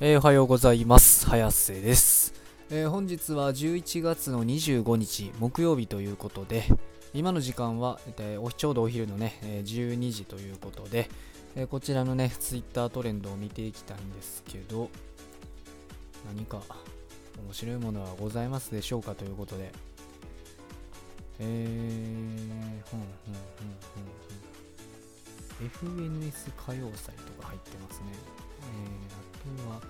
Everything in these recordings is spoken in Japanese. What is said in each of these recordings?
えーおはようございます。早瀬です、えー本日は11月の25日木曜日ということで、今の時間は、えーちょうどお昼のね、え12時ということで、えこちらのね、ツイッタートレンドを見ていきたいんですけど、何か面白いものはございますでしょうかということで、えー、ふんふんふんふんふんふん FNS 歌謡祭とか入ってますね。えー、あ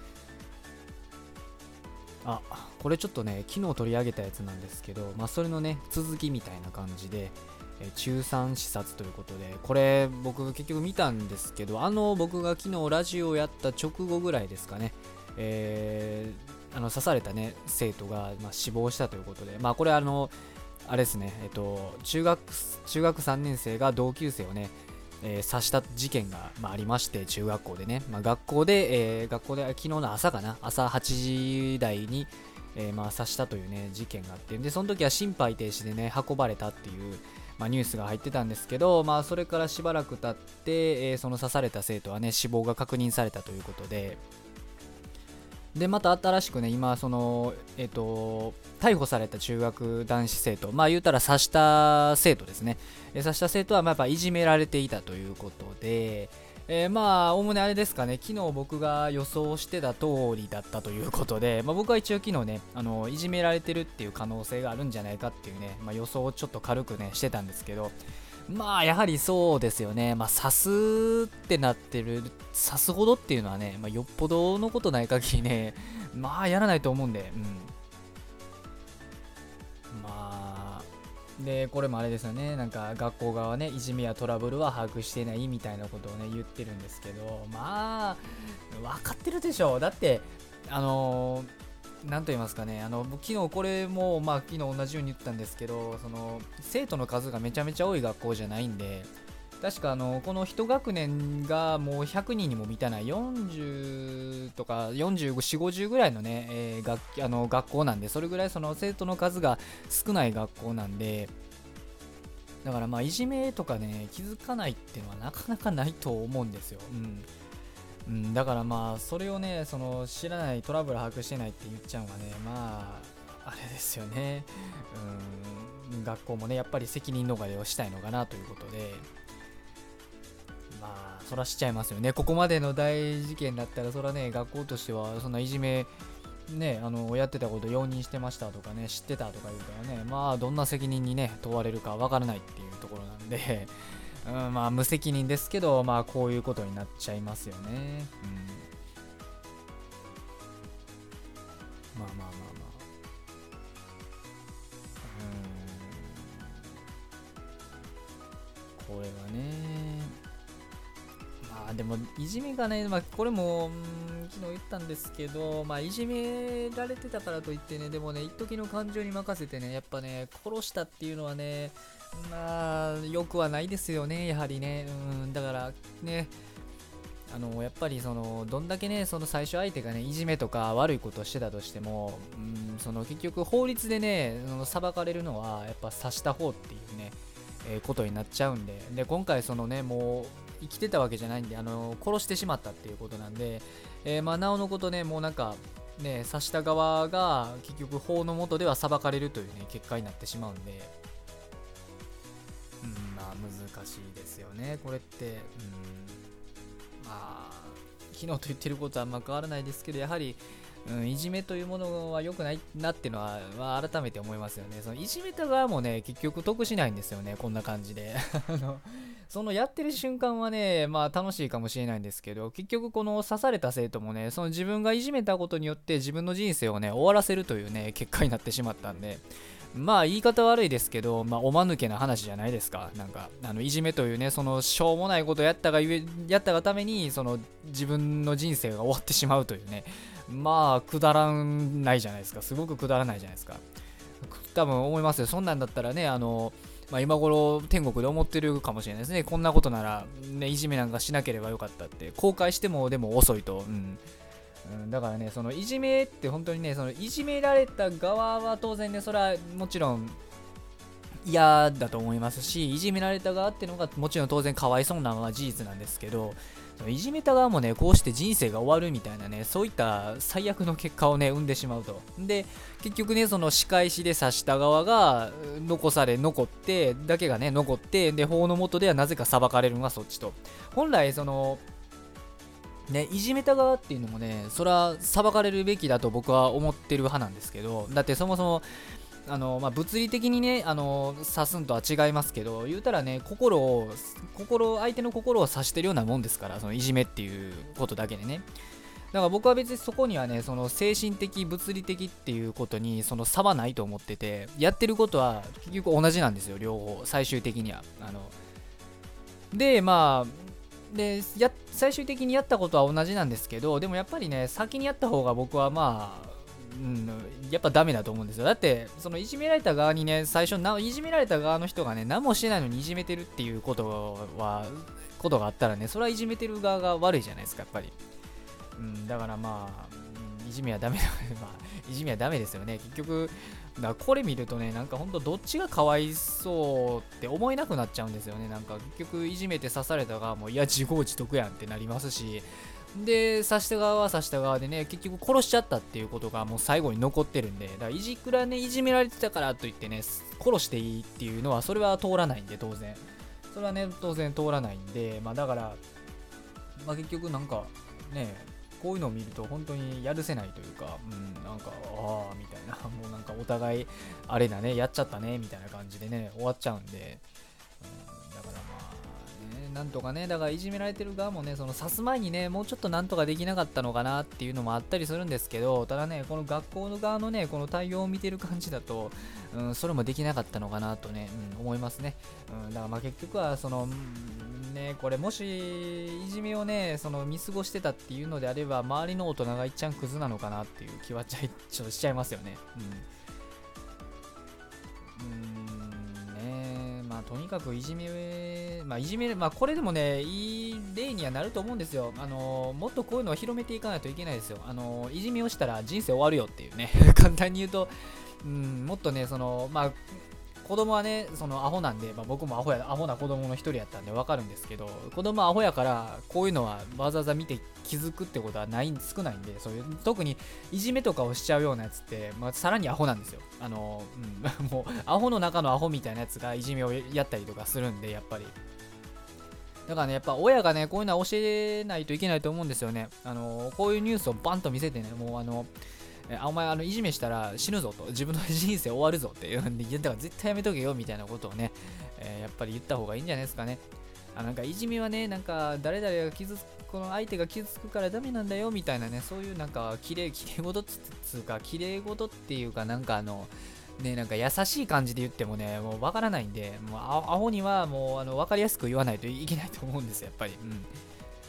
とは、あ、これちょっとね、昨日取り上げたやつなんですけど、まあ、それのね、続きみたいな感じで、えー中3視察ということで、これ僕結局見たんですけど、あの僕が昨日ラジオをやった直後ぐらいですかね、えーあの刺されたね、生徒が、まあ、死亡したということで、まあこれあの、あれですね、えっと、中学、中学3年生が同級生をね、えー刺した事件が、まあ、ありまして中学校でね、まあ、学校で、えー学校で昨日の朝かな。朝8時台に、えーまあ、刺したというね事件があって。でその時は心肺停止でね運ばれたっていう、まあ、ニュースが入ってたんですけど、まあ、それからしばらく経って、えーその刺された生徒はね死亡が確認されたということで。でまた新しくね今そのえっ、と逮捕された中学男子生徒まあ言うたら刺した生徒ですね。えー刺した生徒はまあやっぱいじめられていたということで、えーまあおおむねあれですかね昨日僕が予想してた通りだったということで、まあ、僕は一応昨日ねあのいじめられてるっていう可能性があるんじゃないかっていうね、まあ、予想をちょっと軽くねしてたんですけどまあやはりそうですよね、まあ、刺すってなってる刺すほどっていうのはね、まあ、よっぽどのことない限りねまあやらないと思うんで、うん、まあでこれもあれですよね。なんか学校側はねいじめやトラブルは把握してないみたいなことをね言ってるんですけど。まあ分かってるでしょだってあのなんと言いますかねあの僕昨日これもまあ昨日同じように言ったんですけどその生徒の数がめちゃめちゃ多い学校じゃないんで確かあのこの一学年がもう100人にも満たない40とか4550ぐらいのね、えー学あの学校なんでそれぐらいその生徒の数が少ない学校なんでだからまあいじめとかね気づかないっていうのはなかなかないと思うんですよ、うん。うん、だからまあそれをねその知らないトラブル把握してないって言っちゃうのがねまああれですよね。うん学校もねやっぱり責任逃れをしたいのかなということでまあそらしちゃいますよね。ここまでの大事件だったらそらね学校としてはそんないじめねあのやってたこと容認してましたとかね知ってたとか言うからねまあどんな責任にね問われるかわからないっていうところなんでうん、まあ無責任ですけどまあこういうことになっちゃいますよね。うん。まあまあまあまあ。うん。これはねまあでもいじめがね、まあ、これも、うん昨日言ったんですけど、まあ、いじめられてたからといってね、でもね、一時の感情に任せてね、やっぱね、殺したっていうのはね、まあ、よくはないですよね、やはりね。うん、だからね、あのやっぱりそのどんだけねその最初相手がねいじめとか悪いことをしてたとしても、うん、その結局法律でねその裁かれるのはやっぱ刺した方っていうね、えーことになっちゃうんでで今回そのねもう生きてたわけじゃないんであの殺してしまったっていうことなんで、えーまあなおのことねもうなんかね刺した側が結局法の下では裁かれるというね結果になってしまうんで難しいですよねこれってうんまあ昨日と言ってることはあんま変わらないですけどやはりうん、いじめというものは良くないなっていうのは、まあ、改めて思いますよね。そのいじめた側もね、結局得しないんですよね、こんな感じで。あのそのやってる瞬間はね、まあ楽しいかもしれないんですけど、結局この刺された生徒もね、その自分がいじめたことによって自分の人生をね、終わらせるというね、結果になってしまったんで、まあ言い方悪いですけど、まあおまぬけな話じゃないですか。なんか、あのいじめというね、そのしょうもないことをやったがゆえ、やったがために、その自分の人生が終わってしまうというね、まあくだらないじゃないですか。すごくくだらないじゃないですか。多分思いますよ。そんなんだったらね、あの、まあ、今頃天国で思ってるかもしれないですね。こんなことなら、ね、いじめなんかしなければよかったって。後悔してもでも遅いと。うん。うん、だからね、そのいじめって本当にね、そのいじめられた側は当然ね、それはもちろん嫌だと思いますしいじめられた側っていうのがもちろん当然かわいそうなのは事実なんですけどそのいじめた側もねこうして人生が終わるみたいなねそういった最悪の結果をね生んでしまうと。で結局ねその仕返しで刺した側が残され残ってだけがね残ってで法の下ではなぜか裁かれるのがそっちと。本来そのね、いじめた側っていうのもね、それは裁かれるべきだと僕は思ってる派なんですけど、だってそもそも、あのまあ、物理的にね、あの刺すんとは違いますけど、言うたらね、心を、心、相手の心を刺してるようなもんですから、そのいじめっていうことだけでね。だから僕は別にそこにはね、その精神的、物理的っていうことにその差はないと思ってて、やってることは結局同じなんですよ、両方、最終的には。あので、まあ、でや最終的にやったことは同じなんですけどでもやっぱりね先にやった方が僕はまあうん、やっぱダメだと思うんですよ。だって、そのいじめられた側にね、最初な、いじめられた側の人がね、何もしてないのにいじめてるっていうことは、ことがあったらね、それはいじめてる側が悪いじゃないですか、やっぱり。うん、だからまあ、いじめはダメだ、まあ、いじめはダメですよね。結局、だからこれ見るとね、なんかほんとどっちがかわいそうって思えなくなっちゃうんですよね。なんか結局いじめて刺された側も、いや、自業自得やんってなりますし、で、刺した側は刺した側でね、結局殺しちゃったっていうことがもう最後に残ってるんで、だからいじくらね、いじめられてたからといってね、殺していいっていうのは、それは通らないんで、当然。それはね、当然通らないんで、まあだから、まあ結局なんか、ね、こういうのを見ると本当にやるせないというか、うん、なんか、ああ、みたいな、もうなんかお互い、あれだね、やっちゃったね、みたいな感じでね、終わっちゃうんで、なんとかね、だからいじめられてる側もね、その刺す前にね、もうちょっとなんとかできなかったのかなっていうのもあったりするんですけど、ただね、この学校の側のね、この対応を見てる感じだと、うん、それもできなかったのかなとね、うん、思いますね。うん、だからまあ結局は、その、ね、これもしいじめをね、その見過ごしてたっていうのであれば、周りの大人がいっちゃんクズなのかなっていう気はちょっとしちゃいますよね。うん。うん、とにかくいじめ、まあいじめ、まあこれでもね、いい例にはなると思うんですよ。あの、もっとこういうのを広めていかないといけないですよ。あの、いじめをしたら人生終わるよっていうね、簡単に言うと、うん、もっとね、その、まあ、子供はね、そのアホなんで、まあ、僕もアホや、アホな子供の一人やったんでわかるんですけど、子供はアホやから、こういうのはわざわざ見て気づくってことはない少ないんで、そういう特にいじめとかをしちゃうようなやつって、まあ、さらにアホなんですよ。あの、うん、もう、アホの中のアホみたいなやつがいじめをやったりとかするんで、やっぱり。だからね、やっぱ親がね、こういうのは教えないといけないと思うんですよね。あの、こういうニュースをバンと見せてね、もうあの、あお前あのいじめしたら死ぬぞと。自分の人生終わるぞっていうんでだから絶対やめとけよみたいなことをね、えー、やっぱり言った方がいいんじゃないですかね。あなんかいじめはねなんか誰々が傷つくこの相手が傷つくからダメなんだよみたいなねそういうなんかきれいきれい事っつうかきれい事っていうかなんかあのね、なんか優しい感じで言ってもね、もうわからないんで、もうアホにはもうあの分かりやすく言わないといけないと思うんですよ、やっぱり。うん。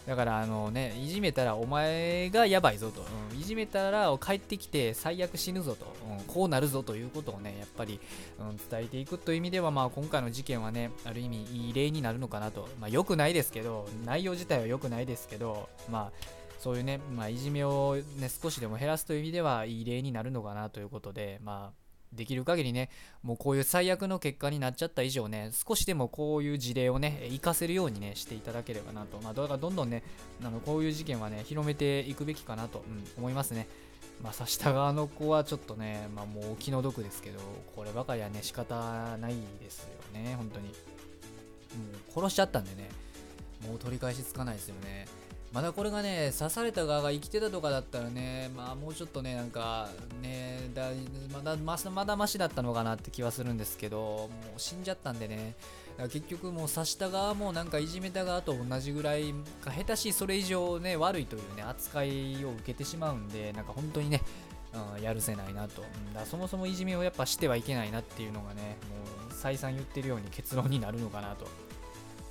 だからあのね、いじめたらお前がやばいぞと、うん、いじめたら帰ってきて最悪死ぬぞと、うん、こうなるぞということをね、やっぱり、うん、伝えていくという意味では、まあ今回の事件はね、ある意味いい例になるのかなと。まあ良くないですけど、内容自体は良くないですけど、まあそういうね、まあいじめをね、少しでも減らすという意味ではいい例になるのかなということで、まあできる限りね、もうこういう最悪の結果になっちゃった以上ね、少しでもこういう事例をね、活かせるようにね、していただければなと。まあ、だからどんどんね、あのこういう事件はね、広めていくべきかなと、うん、思いますね。まあ、刺した側の子はちょっとね、まあ、もう気の毒ですけど、こればかりはね、仕方ないですよね、本当に。もう殺しちゃったんでね、もう取り返しつかないですよね。まだこれがね、刺された側が生きてたとかだったらね、まあもうちょっとね、なんかね、だまだままだマシだったのかなって気はするんですけど、もう死んじゃったんでね、結局もう刺した側もなんかいじめた側と同じぐらいか、下手しそれ以上ね、悪いというね、扱いを受けてしまうんで、なんか本当にね、うん、やるせないなと、うん、だそもそもいじめをやっぱしてはいけないなっていうのがね、もう再三言ってるように結論になるのかなと。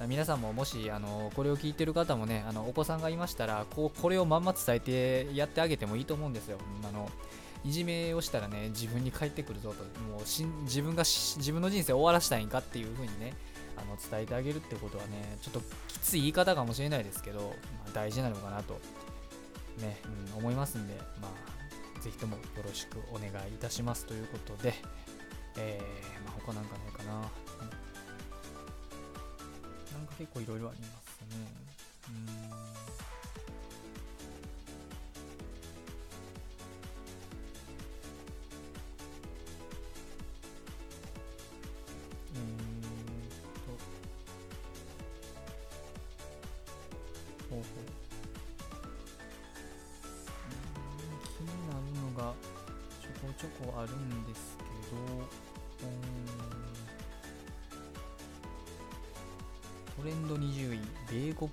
皆さんももしあのこれを聞いてる方もねあのお子さんがいましたらこうこれをまんま伝えてやってあげてもいいと思うんですよ。あのいじめをしたらね自分に返ってくるぞと。もうし自分が自分の人生を終わらしたいんかっていう風にねあの伝えてあげるってことはねちょっときつい言い方かもしれないですけど、まあ、大事なのかなと。ね、うん、思いますんでまあぜひともよろしくお願いいたしますということでえー、まあ、他なんかないかな、結構いろいろありますね。うん。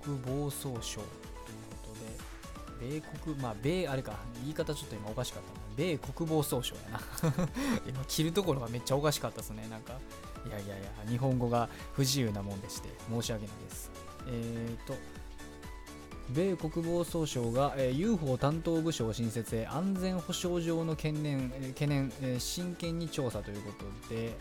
国暴走省ということで米国まあ米あれか言い方ちょっと今おかしかったな。米国防総省やな。今切るところがめっちゃおかしかったですね。なんかいやいやいや日本語が不自由なもんでして申し訳ないです。えっ、ー、と米国防総省が、えー、UFO 担当部署を新設へ安全保障上の懸念,、えー、懸念えー、真剣に調査ということで、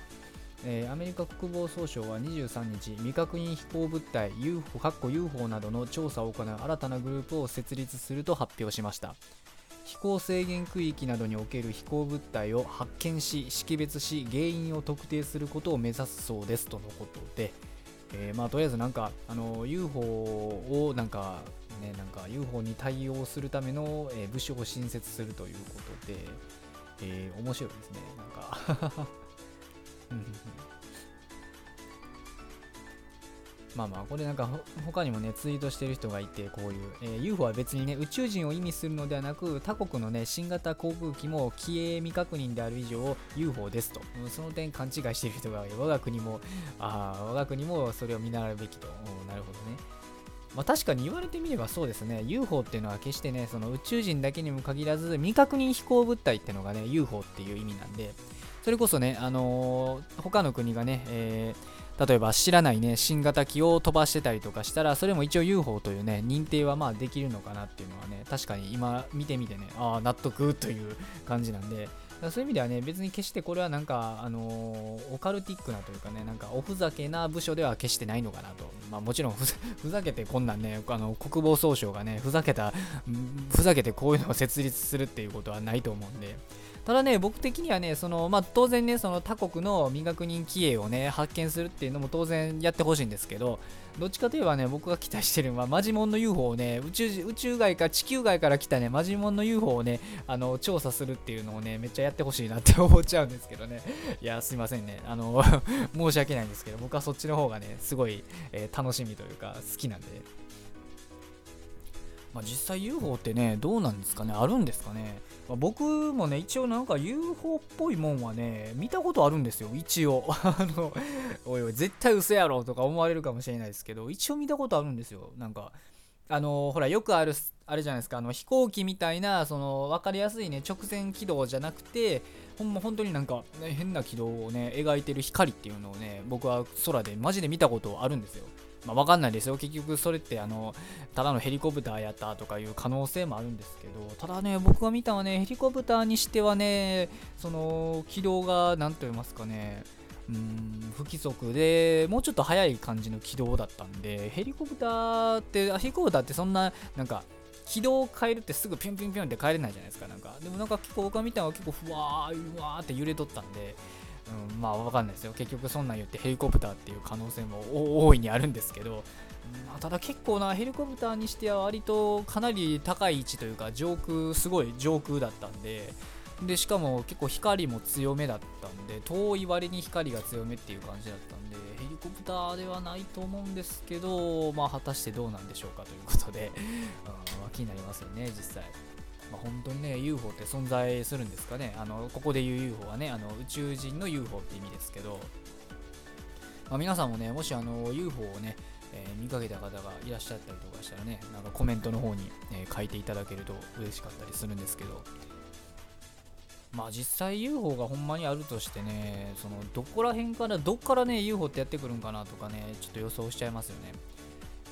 えー、アメリカ国防総省は23日未確認飛行物体 UFO, かっこ UFO などの調査を行う新たなグループを設立すると発表しました。飛行制限区域などにおける飛行物体を発見し識別し原因を特定することを目指すそうですとのことで、えー、まあとりあえずなんかあの UFO をなんかねなんか UFO に対応するための、えー、部署を新設するということで、えー、面白いですねなんか。まあまあこれなんか他にもねツイートしてる人がいてこういう、えー、UFO は別にね宇宙人を意味するのではなく他国のね新型航空機も機影未確認である以上 UFO ですと。その点勘違いしてる人が我が国もああ我が国もそれを見習うべきと。なるほどね。まあ、確かに言われてみればそうですね。UFO っていうのは決してねその宇宙人だけにも限らず未確認飛行物体ってのがね UFO っていう意味なんでそれこそね、あのー、他の国がね、えー、例えば知らないね新型機を飛ばしてたりとかしたらそれも一応 UFO というね認定はまあできるのかなっていうのはね確かに今見てみてねああ納得という感じなんでそういう意味ではね、別に決してこれはなんか、あのー、オカルティックなというかね、なんかおふざけな部署では決してないのかなと。まあもちろん ふざけてこんなんね、あの国防総省がね、ふざけた、ふざけてこういうのを設立するっていうことはないと思うんで、ただね、僕的にはね、そのまあ、当然ね、その他国の未確認機影をね、発見するっていうのも当然やってほしいんですけど、どっちかといえばね、僕が期待してるのは、マジモンの UFO をね、宇宙宇宙外か地球外から来たね、マジモンの UFO をね、あの調査するっていうのをね、めっちゃやってほしいなって 思っちゃうんですけどね。いや、すいませんね。あの 申し訳ないんですけど、僕はそっちの方がね、すごい、えー、楽しみというか、好きなんで。まあ、実際 UFO ってね、どうなんですかね？あるんですかね、僕もね、一応なんか UFO っぽいもんはね、見たことあるんですよ、一応。あの、おいおい、絶対嘘やろとか思われるかもしれないですけど、一応見たことあるんですよ。なんか、あのほら、よくある、あれじゃないですか、あの飛行機みたいな、その、分かりやすいね、直線軌道じゃなくて、ほんま本当になんか、ね、変な軌道をね、描いてる光っていうのをね、僕は空でマジで見たことあるんですよ。まあ、わかんないですよ。結局それってあの、ただのヘリコプターやったとかいう可能性もあるんですけど、ただね、僕が見たのはね、ヘリコプターにしてはね、その、軌道が、何と言いますかね、うん、不規則で、もうちょっと速い感じの軌道だったんで、ヘリコプターって、ヘリコプターってそんな、なんか、軌道を変えるってすぐピュンピュンピュンって変えれないじゃないですか。なんか、でもなんか結構僕が見たのは結構ふわー、ふわーって揺れとったんで、うん、まあわかんないですよ結局そんなん言ってヘリコプターっていう可能性も大いにあるんですけど、まあ、ただ結構なヘリコプターにしては割とかなり高い位置というか上空すごい上空だったんででしかも結構光も強めだったんで遠い割に光が強めっていう感じだったんでヘリコプターではないと思うんですけどまあ果たしてどうなんでしょうかということで、うん、気になりますよね実際。まあ、本当にね UFO って存在するんですかね。あのここで言う UFO はねあの宇宙人の UFO って意味ですけど、まあ、皆さんもねもしあの UFO をねえー、見かけた方がいらっしゃったりとかしたらね、なんかコメントの方に、え、書いていただけると嬉しかったりするんですけど、まあ実際 UFO がほんまにあるとしてね、そのどこら辺から、どっからね UFO ってやってくるんかなとかね、ちょっと予想しちゃいますよね。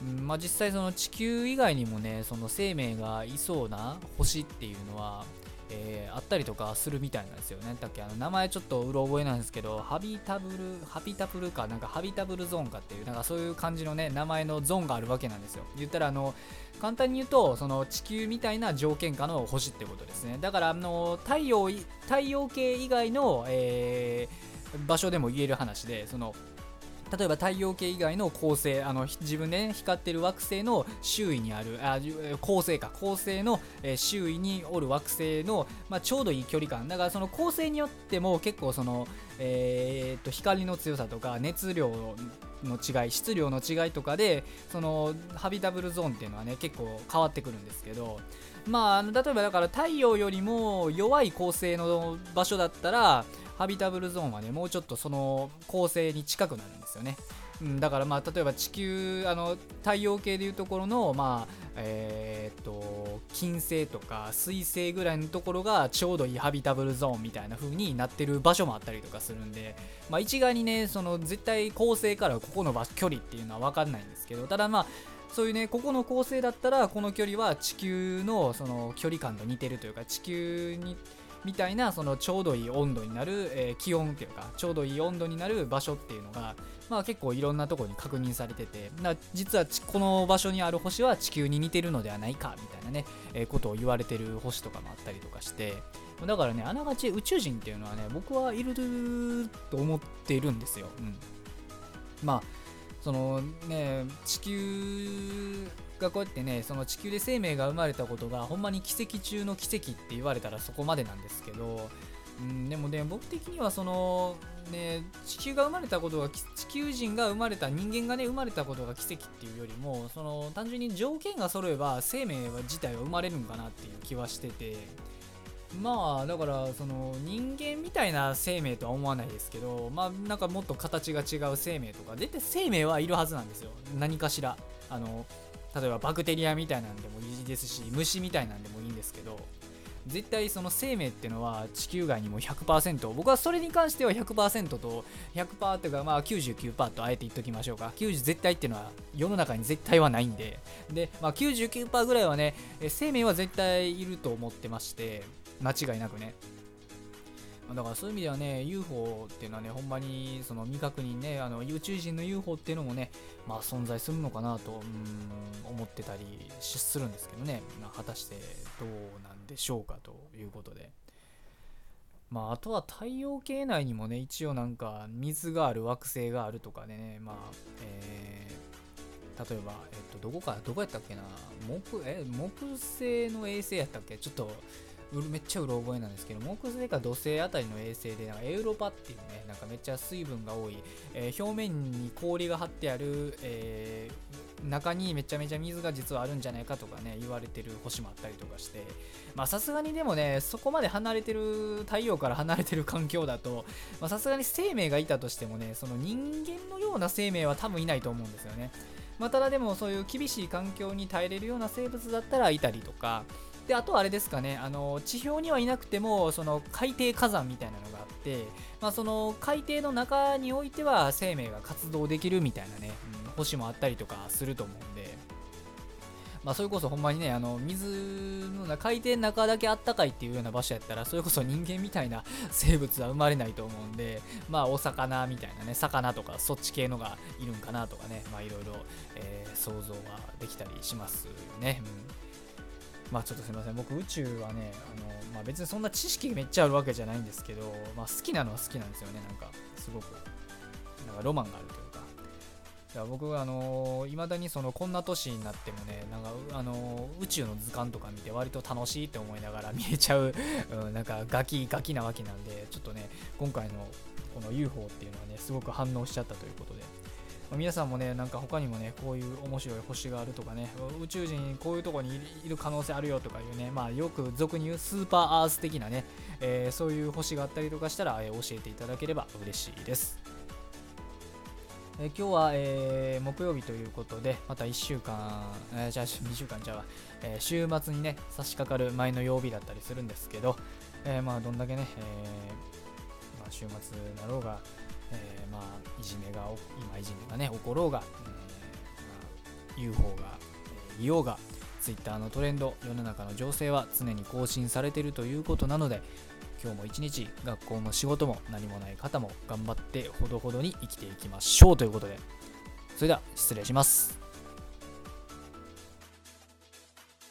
うんまあ、実際その地球以外にもねその生命がいそうな星っていうのは、えー、あったりとかするみたいなんですよね。だっけあの名前ちょっとうろ覚えなんですけどハビタブルハビタブルかなんかハビタブルゾーンかっていうなんかそういう感じのね名前のゾーンがあるわけなんですよ。言ったらあの簡単に言うとその地球みたいな条件下の星ってことですね。だからあの太陽太陽系以外の、えー場所でも言える話でその例えば太陽系以外の恒星あの自分で、ね、光ってる惑星の周囲にあるあ恒星か。恒星の、えー、周囲におる惑星の、まあ、ちょうどいい距離感。だからその恒星によっても結構その、えー、と光の強さとか熱量の違い質量の違いとかでそのハビタブルゾーンっていうのはね結構変わってくるんですけどまあ例えばだから太陽よりも弱い恒星の場所だったらハビタブルゾーンはねもうちょっとその構成に近くなるんですよね、うん、だからまあ例えば地球あの太陽系でいうところのまあえー、っと金星とか水星ぐらいのところがちょうどいいハビタブルゾーンみたいな風になってる場所もあったりとかするんで、まあ、一概にねその絶対恒星からここの場距離っていうのは分かんないんですけどただまあそういうねここの構成だったらこの距離は地球のその距離感と似てるというか地球にみたいなそのちょうどいい温度になる、えー、気温っていうかちょうどいい温度になる場所っていうのが、まあ、結構いろんなところに確認されてて実はこの場所にある星は地球に似てるのではないかみたいなね、えー、ことを言われてる星とかもあったりとかしてだからねあながち宇宙人っていうのはね僕はいると思っているんですよ、うん、まあそのね地球がこうやってねその地球で生命が生まれたことがほんまに奇跡中の奇跡って言われたらそこまでなんですけど、うん、でもね僕的にはそのね地球が生まれたことが地球人が生まれた人間がね生まれたことが奇跡っていうよりもその単純に条件が揃えば生命自体は生まれるんかなっていう気はしてて。まあだからその人間みたいな生命とは思わないですけどまあなんかもっと形が違う生命とか出て生命はいるはずなんですよ。何かしら。あの例えばバクテリアみたいなんでもいいですし虫みたいなんでもいいんですけど絶対その生命っていうのは地球外にも100%僕はそれに関しては100%と100%っていうかまあ99%とあえて言っときましょうか。90絶対っていうのは世の中に絶対はないんで。で、まあ、99%ぐらいはね生命は絶対いると思ってまして間違いなくね。だからそういう意味ではね UFO っていうのはねほんまにその未確認ねあの宇宙人の UFO っていうのもねまあ存在するのかなとうん思ってたりするんですけどね、まあ、果たしてどうなんでしょうかということで。まああとは太陽系内にもね一応なんか水がある惑星があるとかね。まあえー、例えば、えっと、どこか、どこやったっけな？木、え、木星の衛星やったっけ？ちょっと、めっちゃうろ覚えなんですけど木星か土星あたりの衛星でなんかエウロパっていうねなんかめっちゃ水分が多い、えー、表面に氷が張ってある、えー、中にめちゃめちゃ水が実はあるんじゃないかとかね言われてる星もあったりとかして。まあさすがにでもねそこまで離れてる太陽から離れてる環境だとさすがに生命がいたとしてもねその人間のような生命は多分いないと思うんですよね。まあ、ただでもそういう厳しい環境に耐えれるような生物だったらいたりとかであとはあれですかねあの地表にはいなくてもその海底火山みたいなのがあって、まあ、その海底の中においては生命が活動できるみたいなね、うん、星もあったりとかすると思うんで、まあ、それこそほんまにねあの水の海底の中だけあったかいっていうような場所やったらそれこそ人間みたいな 生物は生まれないと思うんでまあお魚みたいなね魚とかそっち系のがいるんかなとかねまあいろいろ、えー、想像ができたりしますよね。うんまあちょっとすみません。僕宇宙はねあの、まあ、別にそんな知識めっちゃあるわけじゃないんですけど、まあ、好きなのは好きなんですよね。なんかすごく。なんかロマンがあるというか。いや僕あのい、まだにそのこんな年になってもねなんかあの宇宙の図鑑とか見て割と楽しいって思いながら 見えちゃう、うん、なんかガキガキなわけなんでちょっとね今回のこの UFO っていうのはねすごく反応しちゃったということで。皆さんもねなんか他にもねこういう面白い星があるとかね宇宙人こういうところにいる可能性あるよとかいうねまあよく俗に言うスーパーアース的なね、えー、そういう星があったりとかしたら、えー、教えていただければ嬉しいです。えー、今日は、えー、木曜日ということで、また1週間、えー、じゃあ2週間じゃあ、え、週末にね、差し掛かる前の曜日だったりするんですけど、えー、まあどんだけね、えーまあ、週末だろうが、えー、まあいじめが今いじめがね起ころうが、えーまあ、UFO が、えー、いようが Twitter のトレンド世の中の情勢は常に更新されているということなので今日も一日学校も仕事も何もない方も頑張ってほどほどに生きていきましょうということでそれでは失礼します。